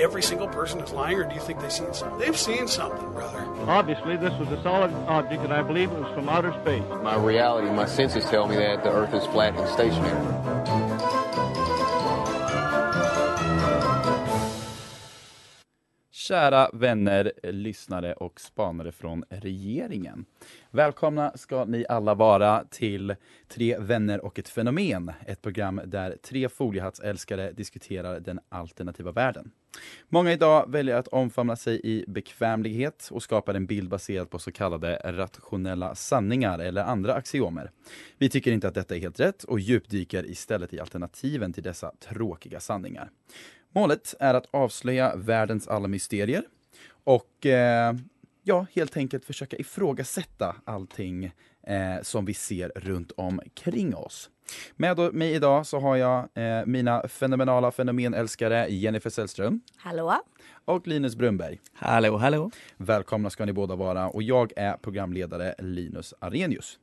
Every single person is lying, or do you think they've seen something? They've seen something, brother. Obviously, this was a solid object, and I believe it was from outer space. My reality, my senses tell me that the Earth is flat and stationary. Kära vänner, lyssnare och spanare från regeringen. Välkomna ska ni alla vara till Tre vänner och ett fenomen. Ett program där tre foliehattsälskare diskuterar den alternativa världen. Många idag väljer att omfamna sig i bekvämlighet och skapar en bild baserad på så kallade rationella sanningar eller andra axiomer. Vi tycker inte att detta är helt rätt och djupdyker istället i alternativen till dessa tråkiga sanningar. Målet är att avslöja världens alla mysterier och eh, ja, helt enkelt försöka ifrågasätta allting eh, som vi ser runt omkring oss. Med mig idag så har jag eh, mina fenomenala fenomenälskare Jennifer Sällström Hallå? och Linus Brunberg. Hallå, hallå. Välkomna ska ni båda vara och jag är programledare Linus Arrhenius.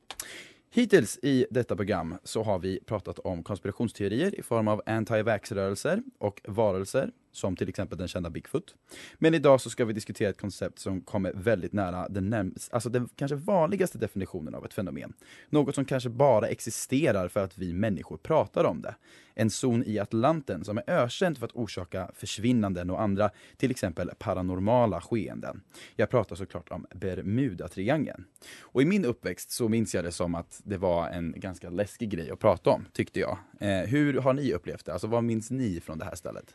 Hittills i detta program så har vi pratat om konspirationsteorier i form av anti-vax-rörelser och varelser, som till exempel den kända Bigfoot. Men idag så ska vi diskutera ett koncept som kommer väldigt nära den, närmast, alltså den kanske vanligaste definitionen av ett fenomen. Något som kanske bara existerar för att vi människor pratar om det. En zon i Atlanten som är ökänd för att orsaka försvinnanden och andra, till exempel paranormala skeenden. Jag pratar såklart om Bermuda-triangeln. Och i min uppväxt så minns jag det som att det var en ganska läskig grej att prata om, tyckte jag. Eh, hur har ni upplevt det? Alltså vad minns ni från det här stället?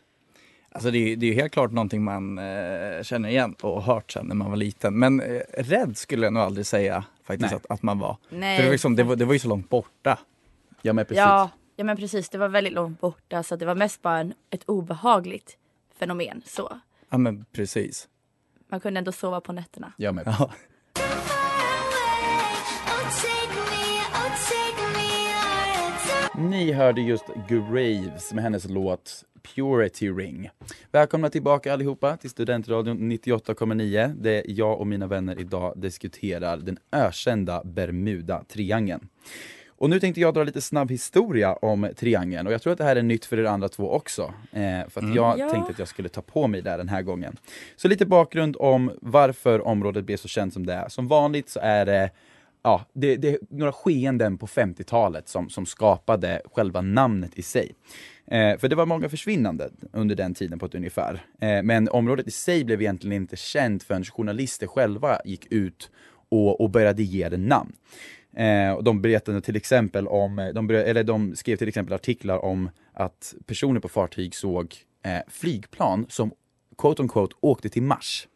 Alltså det, är- det är ju helt klart någonting man eh, känner igen och har hört sen när man var liten. Men eh, rädd skulle jag nog aldrig säga faktiskt att, att man var. Nej. För det var, liksom, det, var, det var ju så långt borta. Ja men precis. Ja, ja men precis, det var väldigt långt borta så det var mest bara en, ett obehagligt fenomen. Så. Ja men precis. Man kunde ändå sova på nätterna. Ja, men. Ja. Ni hörde just Graves med hennes låt Purity Ring. Välkomna tillbaka allihopa till Studentradion 98,9 där jag och mina vänner idag diskuterar den ökända Bermuda-triangeln. Och nu tänkte jag dra lite snabb historia om triangeln och jag tror att det här är nytt för er andra två också. Eh, för att jag Ja. tänkte att jag skulle ta på mig det den här gången. Så lite bakgrund om varför området blev så känt som det är. Som vanligt så är det ja, det, det är några skeenden på 50-talet som, som skapade själva namnet i sig. Eh, för det var många försvinnanden under den tiden på ett ungefär. Eh, men området i sig blev egentligen inte känt förrän journalister själva gick ut och, och började ge det namn. Eh, och de berättade till exempel om, eh, de, började, eller de skrev till exempel artiklar om att personer på fartyg såg eh, flygplan som quote on quote åkte till Mars.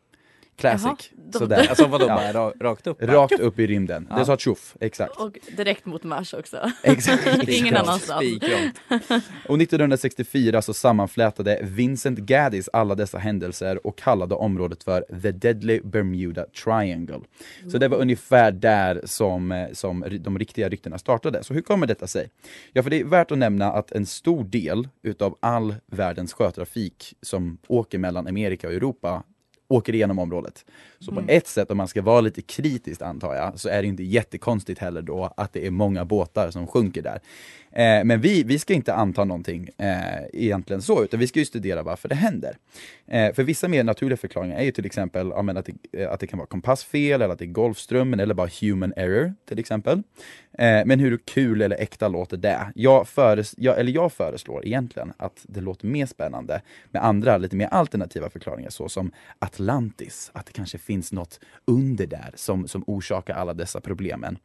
Classic. Jaha, de- Sådär. Alltså vadå, Ja. bara ra, rakt upp? Rakt upp i rymden. Det Ja. sa tjoff, exakt. Och direkt mot Mars också. exakt. Ingen annanstans. Och 1964 så sammanflätade Vincent Gaddis alla dessa händelser och kallade området för The Deadly Bermuda Triangle. Så det var ungefär där som, eh, som de riktiga ryktena startade. Så hur kommer detta sig? Ja, för det är värt att nämna att en stor del utav all världens sjötrafik som åker mellan Amerika och Europa åker igenom området. Så på ett sätt, om man ska vara lite kritiskt antar jag, så är det inte jättekonstigt heller då att det är många båtar som sjunker där. Eh, men vi, vi ska inte anta någonting eh, egentligen så, utan vi ska ju studera varför det händer. Eh, för vissa mer naturliga förklaringar är ju till exempel ja, att, det, eh, att det kan vara kompassfel, eller att det är Golfströmmen, eller bara human error till exempel. Eh, men hur kul eller äkta låter det? Jag, föres, jag, eller jag föreslår egentligen att det låter mer spännande med andra, lite mer alternativa förklaringar såsom Atlantis, att det kanske finns något under där som, som orsakar alla dessa problemen.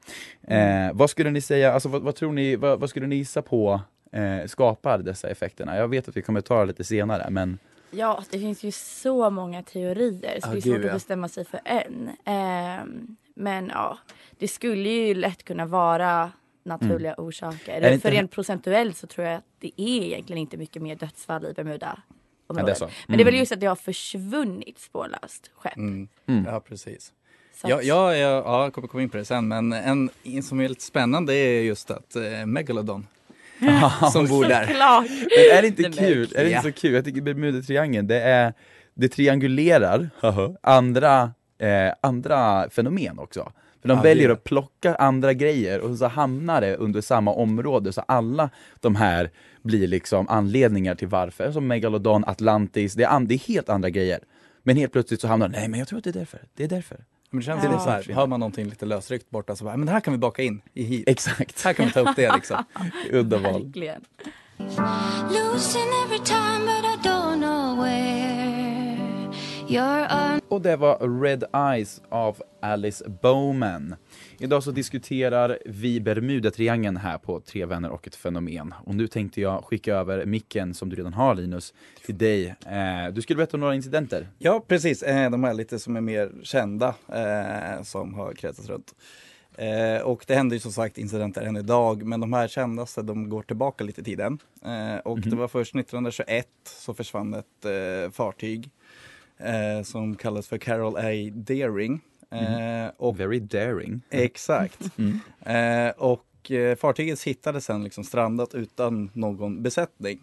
Eh, vad skulle ni säga, alltså vad, vad tror ni, vad, vad skulle ni gissa på eh, skapar dessa effekterna? Jag vet att vi kommer ta det lite senare, men Ja, det finns ju så många teorier så Ja, det är gud, svårt ja. att bestämma sig för en. Ehm, men ja, det skulle ju lätt kunna vara naturliga orsaker. Mm. Är det inte- För rent procentuellt så tror jag att det är egentligen inte mycket mer dödsfall i Bermuda. Ja, det så. Men det är väl Mm. just att det har försvunnit spårlöst skepp. Mm. Mm. Ja, precis. Så Ja, ja, ja, ja, jag kommer komma in på det sen, men en, en som är lite spännande är just att eh, Megalodon som bor där. Men är det inte kul? Är det inte så kul? Jag tycker Bermudatriangeln, det är, det triangulerar andra, eh, andra fenomen också. För de Ja, väljer det. att plocka andra grejer och så hamnar det under samma område, så alla de här blir liksom anledningar till varför. Som Megalodon, Atlantis, det är, an- det är helt andra grejer. Men helt plötsligt så hamnar de, nej men jag tror att det är därför, det är därför. Men det känns Ja. lite så här, hör man någonting lite lösryckt borta så bara, men det här kan vi baka in i hit. Exakt, Här kan vi ta upp det liksom. udda val. Verkligen. Losing every time, but I don't know where. Och det var Red Eyes av Alice Bowman. Idag så diskuterar vi Bermudatriangeln här på Tre vänner och ett fenomen. Och nu tänkte jag skicka över micken som du redan har Linus, till dig. Eh, du skulle berätta om några incidenter. Ja, precis. Eh, De här lite som är mer kända eh, som har kretsat runt. Eh, och det händer ju som sagt incidenter än idag, men de här kändaste de går tillbaka lite i tiden. Eh, och det var först 1921 så försvann ett eh, fartyg eh, som kallas för Carol A. Deering. Eh, och Very daring. Exakt. Mm. Eh, och eh, fartyget hittades sen liksom strandat utan någon besättning.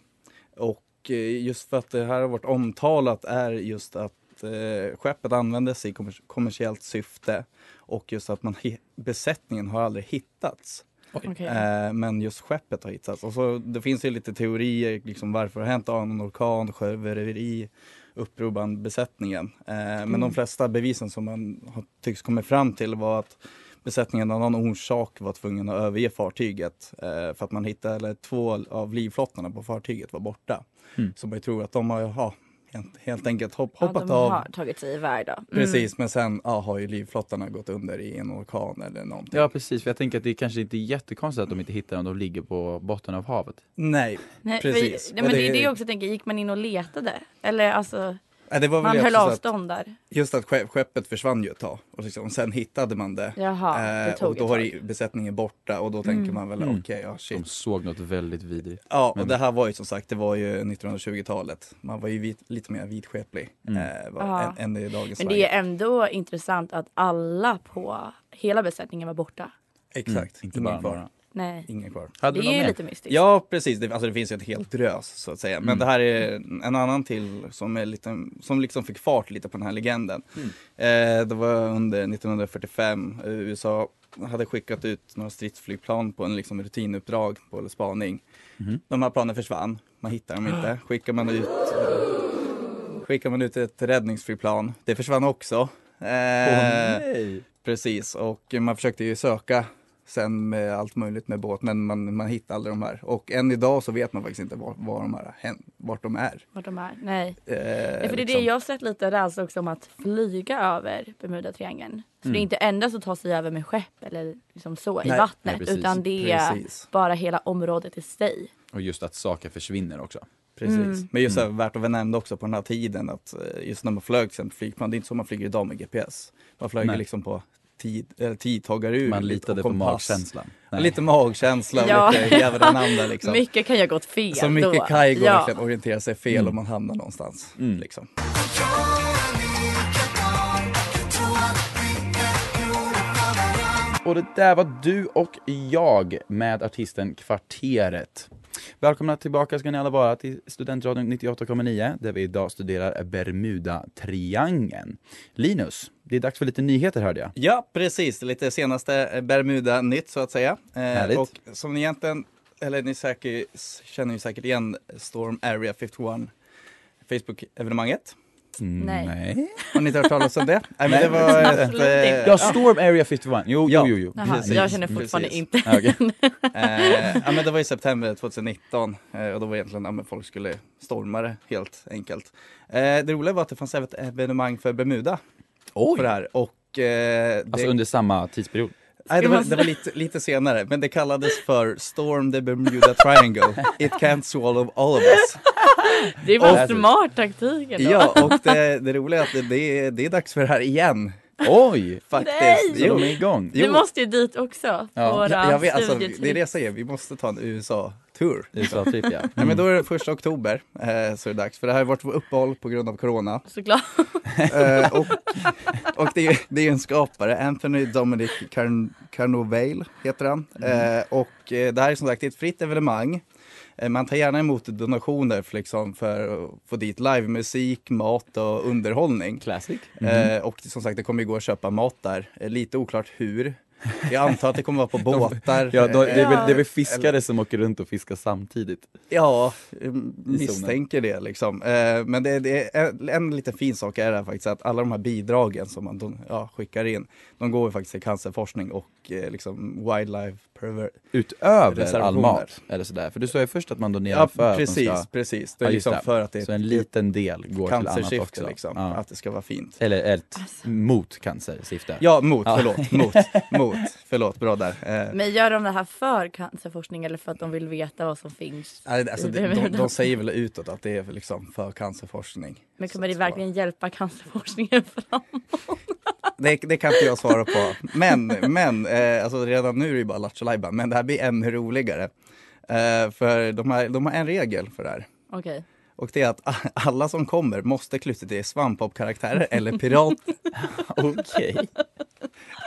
Och eh, just för att det här har varit omtalat är just att eh, skeppet användes i kommer- kommersiellt syfte och just att man besättningen har aldrig hittats. Okej. Eh, men just skeppet har hittats. Och så, det finns ju lite teorier liksom varför det har hänt. Ja, någon orkan, sjöröveri, uppror bland besättningen. Eh, Men de flesta bevisen som man har tycks komma fram till var att besättningen av någon orsak var tvungen att överge fartyget eh, för att man hittade, eller två av livflottarna på fartyget var borta. Mm. Så man tror att de har ja, helt, helt enkelt hopp, Ja, hoppat de av. har tagit sig iväg då. Mm. Precis, men sen ja, har ju livflottarna gått under i en orkan eller någonting. Ja precis, för jag tänker att det kanske inte är jättekonstigt att de inte hittar dem, de ligger på botten av havet. Nej, Nej, Precis. För, nej, men Och det är det- det jag också tänker, gick man in och letade? Eller alltså, Nej, det var väl man höll att- avstånd där? Just att skepp- skeppet försvann ju ett tag och liksom, sen hittade man det. Jaha, det Eh, tog och då var besättningen borta och då tänker man väl Mm. okej, ja De shit. såg något väldigt vidrigt. Ja, och Men- det här var ju som sagt, det var ju 1920-talet. Man var ju vit, lite mer vidskeplig Mm. eh, var, än, dagens Men det är ändå intressant att alla på hela besättningen var borta. Exakt, Mm, inte bara några. Nej, Ingen kvar. Hade det är ju lite mystiskt. Ja, precis. Det, alltså, det finns ju ett helt drös så att säga. Men Mm. det här är en annan till som, är lite, som liksom fick fart lite på den här legenden. Mm. Eh, det var under 1945. Eh, USA hade skickat ut några stridsflygplan på en liksom rutinuppdrag på eller spaning. Mhm. De här planen försvann. Man hittar dem inte. Skickar man ut Skickar man ut ett räddningsflygplan. Det försvann också. Eh, nej! Precis, och man försökte ju söka sen med allt möjligt med båt, men man, man hittade aldrig de här. Och än idag så vet man faktiskt inte var, var de här, hän- vart de är. Vart de är. Nej. Eh, Nej, för det är det liksom. jag har sett lite rädsla också om att flyga över Bermudatriangeln. Så Mm. det är inte endast att ta sig över med skepp eller liksom så i Nej, vattnet nej, precis. utan det är Precis. bara hela området i sig. Och just att saker försvinner också. Precis. Mm. Men just så här, värt att nämna också på den här tiden att eh, just när man flög till exempel flygplan, det är inte så man flyger idag med GPS. Man flög Nej. liksom på tid, eller tidtagarur. Man lite, litade på magkänslan. Nej. Lite magkänsla och Ja. lite jävlaranda liksom. Mycket kan ju ha gått fel så mycket då. kan ju gå ja. orientera sig fel Mm. om man hamnar någonstans. Mm. Liksom. Och det där var du och jag med artisten Kvarteret. Välkomna tillbaka ska ni alla vara till Studentradion 98,9 där vi idag studerar Bermuda-triangeln. Linus, det är dags för lite nyheter hörde jag. Ja, precis. Lite senaste eh, Bermuda-nytt så att säga. Eh, Härligt. och som ni egentligen, eller ni säkert, känner ju säkert igen Storm Area 51 Facebook-evenemanget. Nej. nej. Har ni inte hört talas om det? Nej, men det var ett, eh. Ja, Storm Area 51. Jo, Ja. jo, jo. jo. Jaha, precis, jag känner fortfarande precis. inte. Ja, okej. eh, ja, men det var i september 2019 eh, och då var egentligen, ja, men folk skulle storma det helt enkelt. Eh, det roliga var att det fanns även ett evenemang för Bermuda på det här och eh, det, Alltså under samma tidsperiod. Nej, det var, det var lite, lite senare, men det kallades för Storm the Bermuda Triangle. It can't swallow all of us. Det var Och- smart taktik ändå. Ja, och det, det roliga är att det, det, är, det är dags för det här igen. Oj! Faktiskt. Nej! Så Jo. de är igång. Du måste ju dit också. Ja. Våra Ja, jag vet, alltså, det är det jag säger, vi måste ta en USA-tur USA-tour. USA-tripp ja. Nej, men då är det första oktober eh, så är det dags. För det här har varit uppehåll på grund av corona. Såklart. Eh, och och det, är, det är en skapare, Anthony Dominic Carn Carnovale heter han. Eh, och eh, det här är som sagt ett fritt evenemang. Eh, man tar gärna emot donationer för, liksom, för att få dit livemusik, mat och underhållning. Classic. Eh, och som sagt, det kommer ju gå att köpa mat där. Eh, lite oklart hur. Jag antar att det kommer vara på båtar. Ja, då, det, är väl, det är väl fiskare som åker runt och fiskar samtidigt. Ja, misstänker det liksom. Eh, Men det, det är en, en liten fin sak är det faktiskt att alla de här bidragen som man ja, skickar in, de går ju faktiskt till cancerforskning och eh, liksom wildlife perver- Utöver all mat, eller sådär. För du sa ju först att man donerar Ja, för precis, att de ska... precis. Det är Ja, just liksom för att det är Så en liten del går till annat också. liksom. Ja. Att det ska vara fint. Eller ett mot cancersyfte. Ja, mot, Ja. förlåt, mot, mot, förlåt, bra där. Eh, Men gör de det här för cancerforskning eller för att de vill veta vad som finns? nej, alltså, de, de, de säger väl utåt att det är liksom för cancerforskning. Men kommer det verkligen hjälpa cancerforskningen fram? Det, det kan inte jag svara på. Men, men eh, alltså redan nu är det ju bara Lattjo Lajban, men det här blir ännu roligare. Eh, för de har, de har en regel för det här. Okej. Och det är att alla som kommer måste klä till svampbob-karaktärer eller pirater. Okej.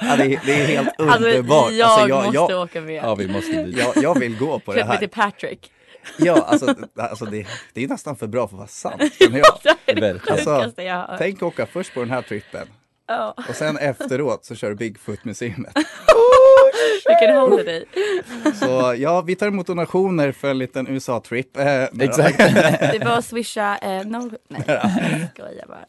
Ja, det, är, det är helt Alltså, underbart. jag, Alltså, måste jag, åka med. Ja, vi måste dit. jag, jag vill gå på det Klätt mig här. till Patrick. Ja, alltså, alltså det, det är nästan för bra för att vara sant. jag. Det är det. Alltså, jag har hört. Tänk åka först på den här trippen Ja. och sen efteråt så kör du Bigfoot-museet. Vilken holiday. Så ja, vi tar emot donationer för en liten USA-trip. Eh. Exakt. Det var att swisha eh, no... Nej, jag skojar bara.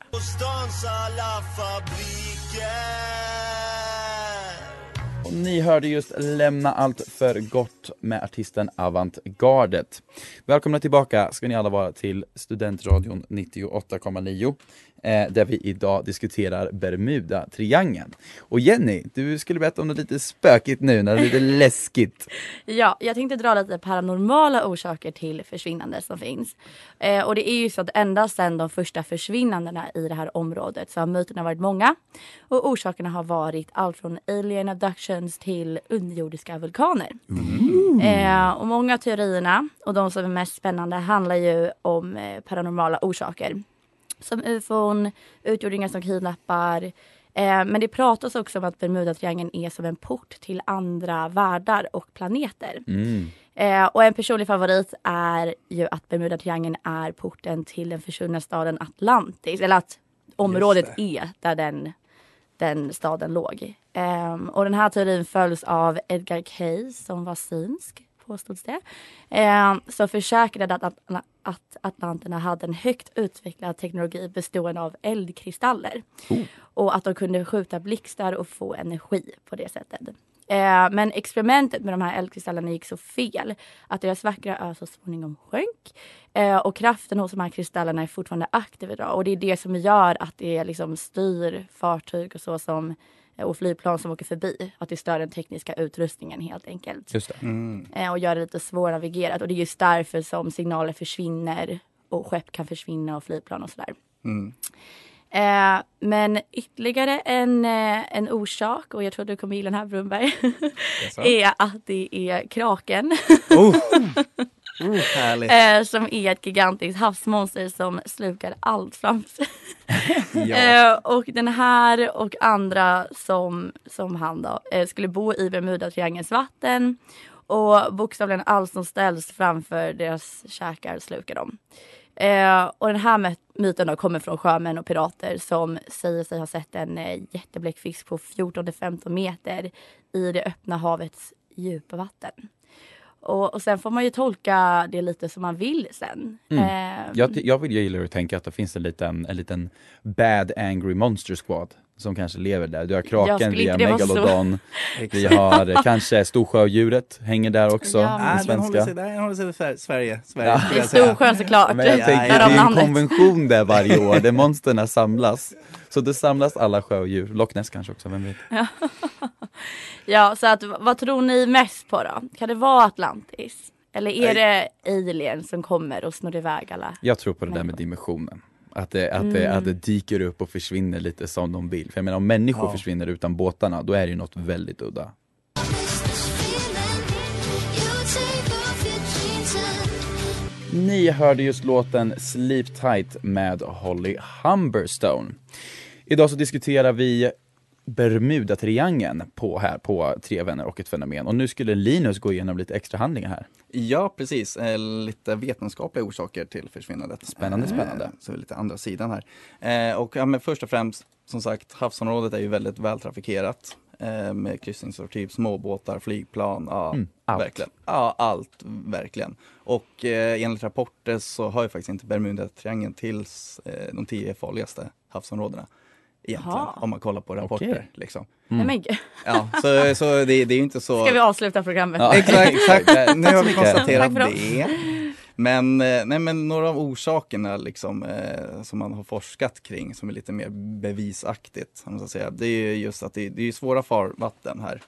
Och ni hörde just Lämna allt för gott med artisten Avantgardet. Välkomna tillbaka ska ni alla vara till Studentradion 98,9 eh, där vi idag diskuterar Bermuda-triangeln. Och Jenny, du skulle berätta om det lite spökigt nu, när det är lite läskigt. Ja, jag tänkte dra lite paranormala orsaker till försvinnande som finns. Eh, och det är ju så att ända sedan de första försvinnandena i det här området så har myterna varit många. Och orsakerna har varit allt från alien abductions till underjordiska vulkaner. Eh, och många av teorierna, och de som är mest spännande, handlar ju om eh, paranormala orsaker. Som ufon, utjordingar som kidnappar. Eh, men det pratas också om att Bermudatriangeln är som en port till andra världar och planeter. Mm. Eh, och en personlig favorit är ju att Bermudatriangeln är porten till den försvunna staden Atlantis. Eller att området är där den, den staden låg. Ehm, och den här teorin följs av Edgar Cayce som var synsk, påstods det. Ehm, som försäkrade att, att, att atlanterna hade en högt utvecklad teknologi bestående av eldkristaller. Och att de kunde skjuta blixtar och få energi på det sättet. Eh, men experimentet med de här eldkristallerna gick så fel att deras vackra ö så småningom sjönk. Eh, och kraften hos de här kristallerna är fortfarande aktiv idag. Och det är det som gör att det liksom styr fartyg och så som och flygplan som åker förbi. Att det stör den tekniska utrustningen helt enkelt. Just det. Eh, och gör det lite svårnavigerat. Och det är just därför som signaler försvinner och skepp kan försvinna och flygplan och sådär. Eh, men ytterligare en, eh, en orsak, och jag tror du kommer gilla den här Brunberg, är att det är kraken. Oh. Eh, som är ett gigantiskt havsmonster som slukar allt framför sig. Ja. Eh, och den här och andra som, som han då, eh, skulle bo i Bermudatriangelns vatten och bokstavligen allt som ställs framför deras käkar slukar dem. Eh, och den här my- myten då kommer från sjömän och pirater som säger sig ha sett en eh, jättebläckfisk på 14-15 meter i det öppna havets djupa vatten. Och, och sen får man ju tolka det lite som man vill sen. Eh, Jag, jag vill, jag gillar att tänka att det finns en liten, en liten bad angry monster squad som kanske lever där. Du har kraken, vi har megalodon, vi har kanske storsjödjuret hänger där också, Ja, den Nej, den håller svenska. sig, där, den håller sig i Sver- Sverige. Sverige Ja. det är. Storsjön såklart. Men jag Ja, tänker, ja, det är en konvention där varje år där monsterna samlas. Så då samlas alla sjödjur, Loch Ness kanske också, vem vet? Ja, så att, vad tror ni mest på då? Kan det vara Atlantis? Eller är det alien som kommer och snor iväg alla? Jag tror på det där med dimensionen. Att det, att, det, att det dyker upp och försvinner lite som de vill. För jag menar om människor Ja. försvinner utan båtarna, då är det ju något väldigt udda. Ni hörde just låten Sleep Tight med Holly Humberstone. Idag så diskuterar vi Bermudatriangeln på här på Tre vänner och ett fenomen. Och nu skulle Linus gå igenom lite extra handlingar här. Ja, precis. Eh, lite vetenskapliga orsaker till försvinnandet. Spännande, spännande. Eh, så lite andra sidan här. Eh, och ja, men först och främst, som sagt, havsområdet är ju väldigt vältrafikerat. Eh, med kryssningsfartyg, småbåtar, flygplan, ja, Mm, allt. verkligen. Ja, allt, verkligen. Och eh, enligt rapporter så hör ju faktiskt inte Bermudatriangeln till eh, de tio farligaste havsområdena. Egentligen, om man kollar på rapporter. Okej. Liksom. Gud. Ja, så, så det, det är ju inte så... Ska vi avsluta programmet? Ja. Exakt, exakt. nu har vi konstaterat det. Men, eh, nej, men några av orsakerna liksom, eh, som man har forskat kring som är lite mer bevisaktigt, om man ska säga, det är ju just att det, det är svåra farvatten här.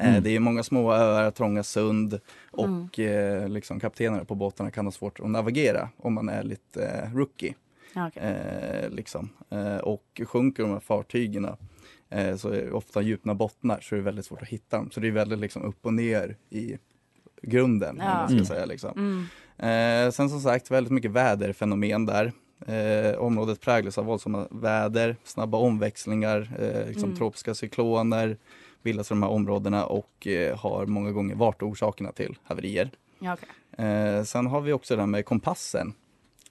Eh, Mm. Det är många små öar, trånga sund och eh, liksom, kaptenerna på båtarna kan ha svårt att navigera om man är lite eh, rookie. Okej. Eh, liksom. eh, och sjunker de här fartygen eh, så är det ofta djupna bottnar så är det väldigt svårt att hitta dem. Så det är väldigt liksom, upp och ner i grunden. om Ja. man ska Mm. säga, liksom. Mm. eh, sen som sagt väldigt mycket väderfenomen där. Eh, området präglas av våldsamma väder, snabba omväxlingar, eh, liksom Mm. tropiska cykloner bildas i de här områdena och eh, har många gånger varit orsakerna till haverier. Ja. Eh, sen har vi också det här med kompassen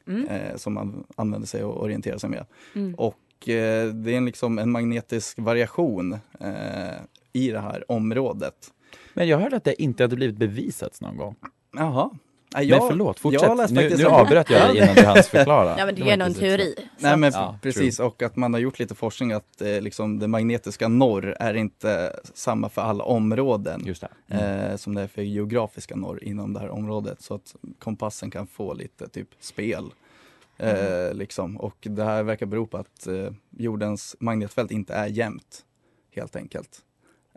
Mm. eh, som man använder sig och orienterar sig med. Mm. Och eh, det är en, liksom en magnetisk variation eh, i det här området. Men jag hörde att det inte hade blivit bevisats någon gång. Jaha. Nej, Men förlåt, jag fortsätt. läste Nu, faktiskt nu avbröt jag dig innan du hann förklara. Ja men det är nog en så teori. Nej Så men Ja, precis och att man har gjort lite forskning att eh, liksom det magnetiska norr är inte samma för alla områden Just det. Mm. eh, som det är för geografiska norr inom det här området. Så att kompassen kan få lite typ spel. Eh, liksom. Och det här verkar bero på att eh, jordens magnetfält inte är jämnt. Helt enkelt.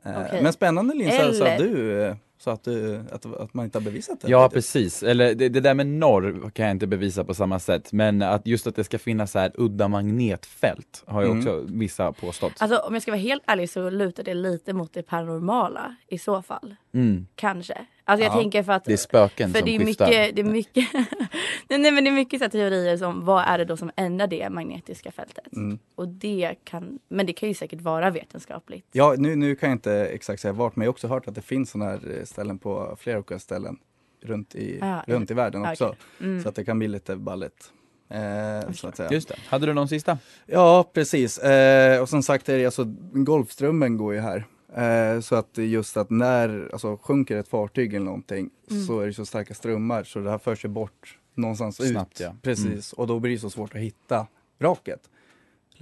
Eh, Okej. Men spännande Linn, så att Eller- du, eh, så att, du att, att man inte har bevisat det. Ja precis, eller det, det där med norr kan jag inte bevisa på samma sätt men att just att det ska finnas så här udda magnetfält har ju Mm. också vissa påstått. Alltså om jag ska vara helt ärlig så lutar det lite mot det paranormala i så fall. Mm. Kanske. Alltså jag Ja, tänker för att Det är spöken För som det är skiftar. mycket, det är mycket, nej, nej men det är mycket så här teorier som vad är det då som ändrar det magnetiska fältet? Mm. Och det kan, men det kan ju säkert vara vetenskapligt. Ja, nu, nu kan jag inte exakt säga vart, men jag har också hört att det finns sådana här eh, ställen på flera olika ställen runt i, Ah, runt i världen okej. också. Mm. Så att det kan bli lite balligt. Eh, så att säga. Just det. Hade du någon sista? Ja, precis. Eh, och som sagt, är det, alltså, Golfströmmen går ju här. Eh, så att just att när alltså, sjunker ett fartyg eller någonting Mm. så är det så starka strömmar så det här för sig bort någonstans Snabbt, ut. ja. Precis, och då blir det så svårt att hitta vraket.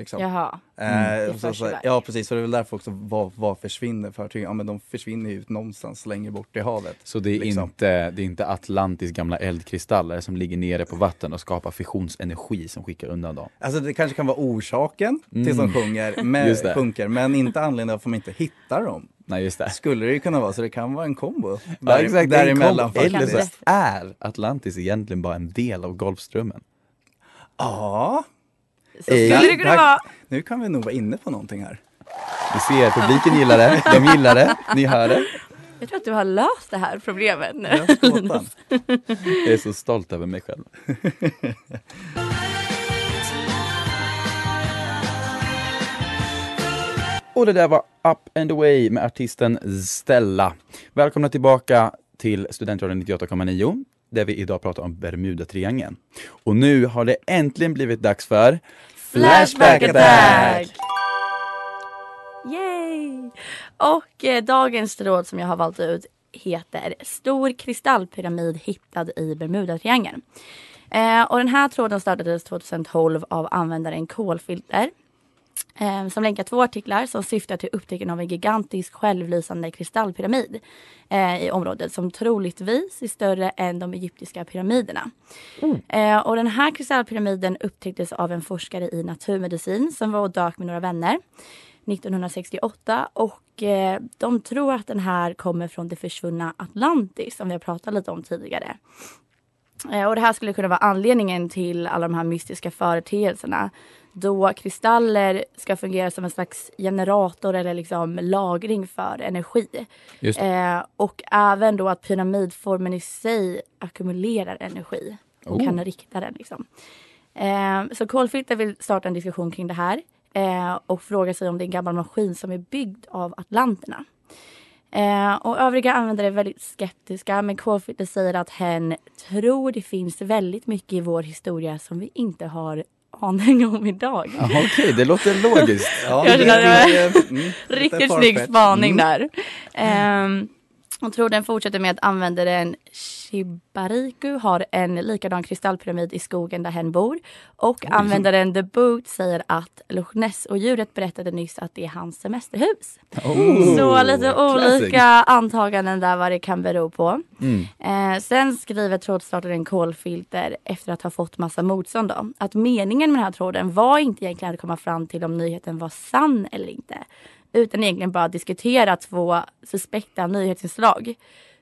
Liksom. Jaha. Eh, Det och så, så, ja precis, så det är väl därför också vad, vad försvinner fartyg? Ja men de försvinner ju ut någonstans längre bort i havet. Så det är, Liksom. inte, det är inte Atlantis gamla eldkristaller som ligger nere på vatten och skapar fissionsenergi som skickar undan dem? Alltså det kanske kan vara orsaken till Mm. som sjunger, det. sjunker, men inte anledningen varför man inte hittar dem. Nej just det. Skulle det ju kunna vara, så det kan vara en kombo. Ja, Där, exakt, däremellan kombo. Eller faktiskt. så är Atlantis egentligen bara en del av Golfströmmen? Ja, Så skulle Eh, det kunna vara. nu kan vi nog vara inne på någonting här. Vi ser, publiken gillar det, de gillar det, ni hör det. Jag tror att du har löst det här problemet nu. Gåtan. Jag är så stolt över mig själv. Och det där var Up and Away med artisten Stella. Välkomna tillbaka till Studentradion 98,9 där vi idag pratar om Bermudatriangeln. Och nu har det äntligen blivit dags för Flashback attack! Yay! Och eh, dagens tråd som jag har valt ut heter Stor kristallpyramid hittad i Bermudatriangeln. Eh, och den här tråden startades 2012 av användaren Kolfilter som länkar två artiklar som syftar till upptäckten av en gigantisk självlysande kristallpyramid eh, i området som troligtvis är större än de egyptiska pyramiderna. Eh, och den här kristallpyramiden upptäcktes av en forskare i naturmedicin som var och dök med några vänner 1968 och eh, de tror att den här kommer från det försvunna Atlantis som vi har pratat lite om tidigare. Eh, Och det här skulle kunna vara anledningen till alla de här mystiska företeelserna. Då kristaller ska fungera som en slags generator eller liksom lagring för energi. Eh, och även då att pyramidformen i sig ackumulerar energi. och Oh. kan rikta den. Liksom. Eh, så Kolfilter vill starta en diskussion kring det här eh, och fråga sig om det är en gammal maskin som är byggd av atlanterna. Eh, och övriga användare är väldigt skeptiska men Kolfilter säger att hen tror det finns väldigt mycket i vår historia som vi inte har aning om idag. Okej, det låter logiskt. Ja, Jag känner det var mm, Riktigt snygg spaning Mm. där. Och tråden fortsätter med att användaren Shibariku har en likadan kristallpyramid i skogen där hen bor. Och användaren The Boot säger att Loch Ness och djuret berättade nyss att det är hans semesterhus. Oh, Så lite classic. olika antaganden där vad det kan bero på. Mm. Eh, sen skriver trådstartaren Kolfilter efter att ha fått massa motstånd då, att meningen med den här tråden var inte egentligen att komma fram till om nyheten var sann eller inte. Utan egentligen bara diskutera två suspekta nyhetsinslag.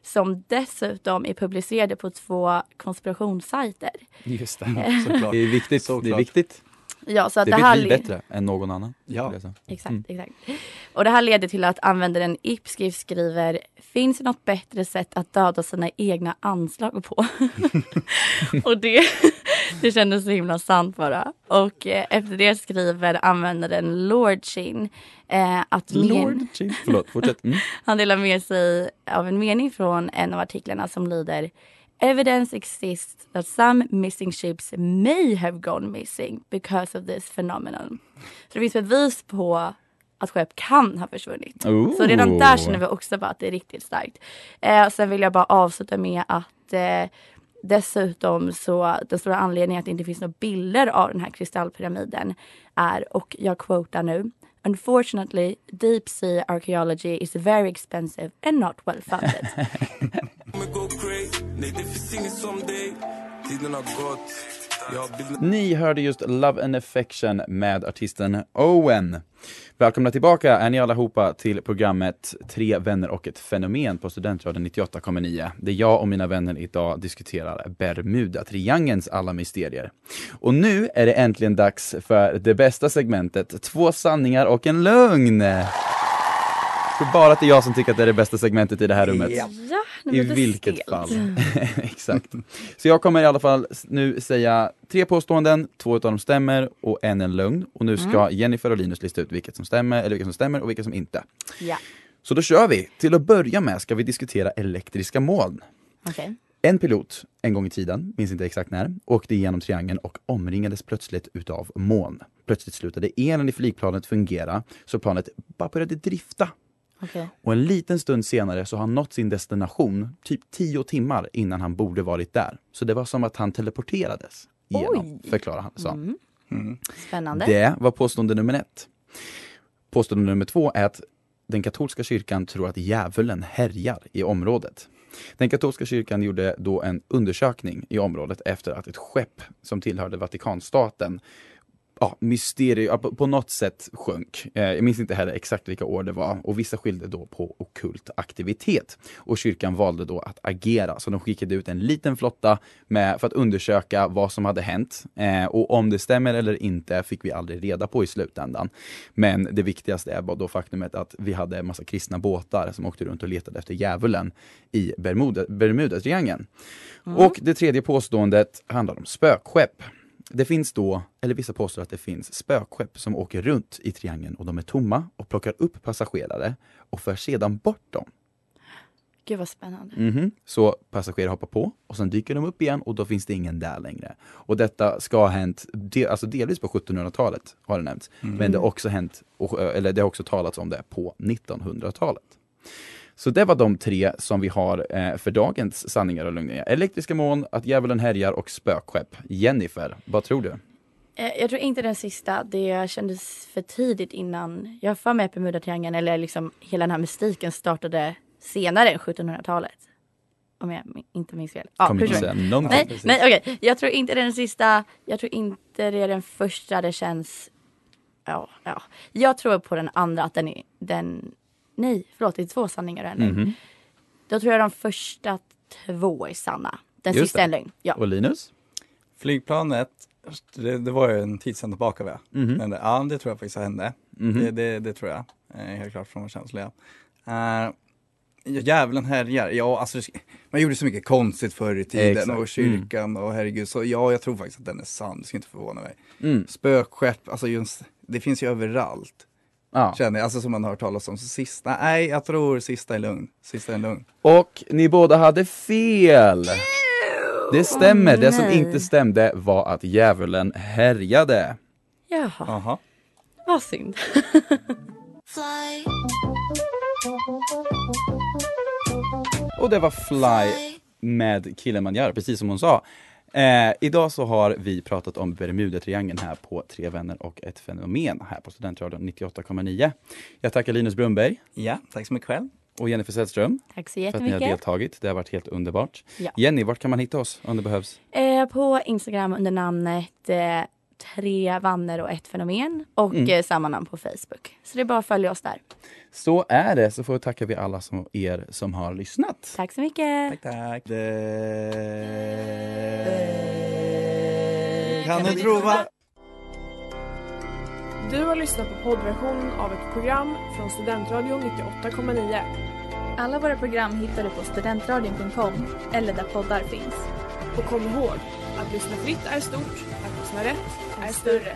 Som dessutom är publicerade på två konspirationssajter. Just det. Såklart. Det är viktigt. Det är Såklart. viktigt. Ja, så att Det det, vet här vi le- bättre än någon annan. Ja. säga. Exakt, Mm. exakt. Och det här leder till att användaren Ipskrift skriver Finns det något bättre sätt att döda sina egna anslag på? och det, det kändes så himla sant bara. Och eh, efter det skriver användaren Lordchin eh, att men- Lord Chin. Förlåt, fortsätt. Mm. han delar med sig av en mening från en av artiklarna som lyder Evidence exists that some missing ships may have gone missing because of this phenomenon. Så det finns bevis på att skepp kan ha försvunnit. Oh. Så redan där känner vi också bara att det är riktigt starkt. Eh, sen vill jag bara avsluta med att eh, dessutom så den stora anledningen att det inte finns några bilder av den här kristallpyramiden är, och jag quotar nu, Unfortunately, deep sea archaeology is very expensive and not well funded. Ni hörde just Love and Affection med artisten Owen. Välkomna tillbaka är ni allihopa till programmet Tre vänner och ett fenomen på Studentradion 98,9. Där jag och mina vänner idag diskuterar Bermuda-triangelns alla mysterier. Och nu är det äntligen dags för det bästa segmentet, Två sanningar och en lögn. Är bara att det är jag som tycker att det är det bästa segmentet i det här rummet. Ja. I vilket stelt. fall. Exakt. Så jag kommer i alla fall nu säga tre påståenden, två av dem stämmer och en en lögn. Och nu ska Mm. Jennifer och Linus lista ut vilket som stämmer, eller vilket som stämmer och vilket som inte. Ja, Så då kör vi! Till att börja med ska vi diskutera elektriska moln. okej. En pilot, en gång i tiden, minns inte exakt när, åkte igenom triangeln och omringades plötsligt utav moln. Plötsligt slutade elen i flygplanet fungera, så planet bara började drifta okej. och en liten stund senare så har han nått sin destination, typ tio timmar innan han borde varit där. Så det var som att han teleporterades igenom, Oj. förklarar han. Så. Mm. Mm. Spännande. Det var påstående nummer ett. Påstående nummer två är att den katolska kyrkan tror att djävulen härjar i området. Den katolska kyrkan gjorde då en undersökning i området efter att ett skepp som tillhörde Vatikanstaten ja, mysterium, på, på något sätt sjönk. Eh, jag minns inte heller exakt vilka år det var och vissa skyllde då på okult aktivitet. Och kyrkan valde då att agera, så de skickade ut en liten flotta med, för att undersöka vad som hade hänt. Eh, och om det stämmer eller inte fick vi aldrig reda på i slutändan. Men det viktigaste är bara då faktumet att vi hade en massa kristna båtar som åkte runt och letade efter djävulen i Bermuda, Bermudatriangeln. Och det tredje påståendet handlar om spökskepp. Det finns då, eller vissa påstår att det finns spökskepp som åker runt i triangeln och de är tomma och plockar upp passagerare och för sedan bort dem. Gud vad spännande. Mhm. Så passagerare hoppar på och sen dyker de upp igen och då finns det ingen där längre. Och detta ska ha hänt, de, alltså delvis på 1700-talet har det nämnts, men det har också hänt, och, eller det har också talats om det på 1900-talet. Så det var de tre som vi har eh, för dagens sanningar och lögner. Elektriska moln, att djävulen härjar och spökskepp. Jennifer, vad tror du? Eh, Jag tror inte den sista. Det kändes för tidigt innan. Jag har för mig att Bermudatriangeln, eller liksom hela den här mystiken startade senare än 1700-talet. Om jag inte minns fel. Ja, Kommer inte säga någonting. Nej, precis. nej okej. Jag tror inte det är den sista. Jag tror inte det är den första. Det känns... Ja, ja. Jag tror på den andra att den är... Den... Nej, förlåt. Det är två sanningar och en. Mhm. Då tror jag de första två är sanna. Den Just sista det. är en lögn. Ja. Och Linus? Flygplanet, det, det var ju en tid sedan tillbaka va? Mhm. Men det, ja, det tror jag faktiskt hände. Mhm. Det, det, det tror jag, eh, helt klart från vår känsla. Ja. Eh, Djävulen härjar. Ja, alltså man gjorde så mycket konstigt förr i tiden Exakt. Mm. och kyrkan och herregud. Så ja, jag tror faktiskt att den är sann. Det ska inte förvåna mig. Mm. Spökskepp, alltså just, det finns ju överallt. Ja. Känner jag, alltså som man har hört talas om. Så sista, nej jag tror sista är lugn. Sista är lugn. Och ni båda hade fel! Det stämmer, det som inte stämde var att djävulen härjade. Jaha, Aha. vad synd. Fly, Och det var Fly med killen man gör, precis som hon sa. Eh, idag så har vi pratat om Bermudatriangeln här på Tre vänner och ett fenomen här på Studentradion 98,9. Jag tackar Linus Brunnberg Ja, tack så mycket själv. och Jennifer Sällström Tack så för att ni har jättemycket. deltagit. Det har varit helt underbart. Ja. Jenny, vart kan man hitta oss om det behövs? Eh, på Instagram under namnet eh, Tre vanner och ett fenomen och Mm. eh, samma namn på Facebook. Så det är bara att följa oss där. Så är det, så får tackar vi alla som, er som har lyssnat. Tack så mycket. Tack, tack. Det... Kan du prova? Du har lyssnat på poddversion av ett program från Studentradion 98,9. Alla våra program hittar du på studentradion.com eller där poddar finns. Och kom ihåg, att lyssna fritt är stort, att lyssna rätt är större.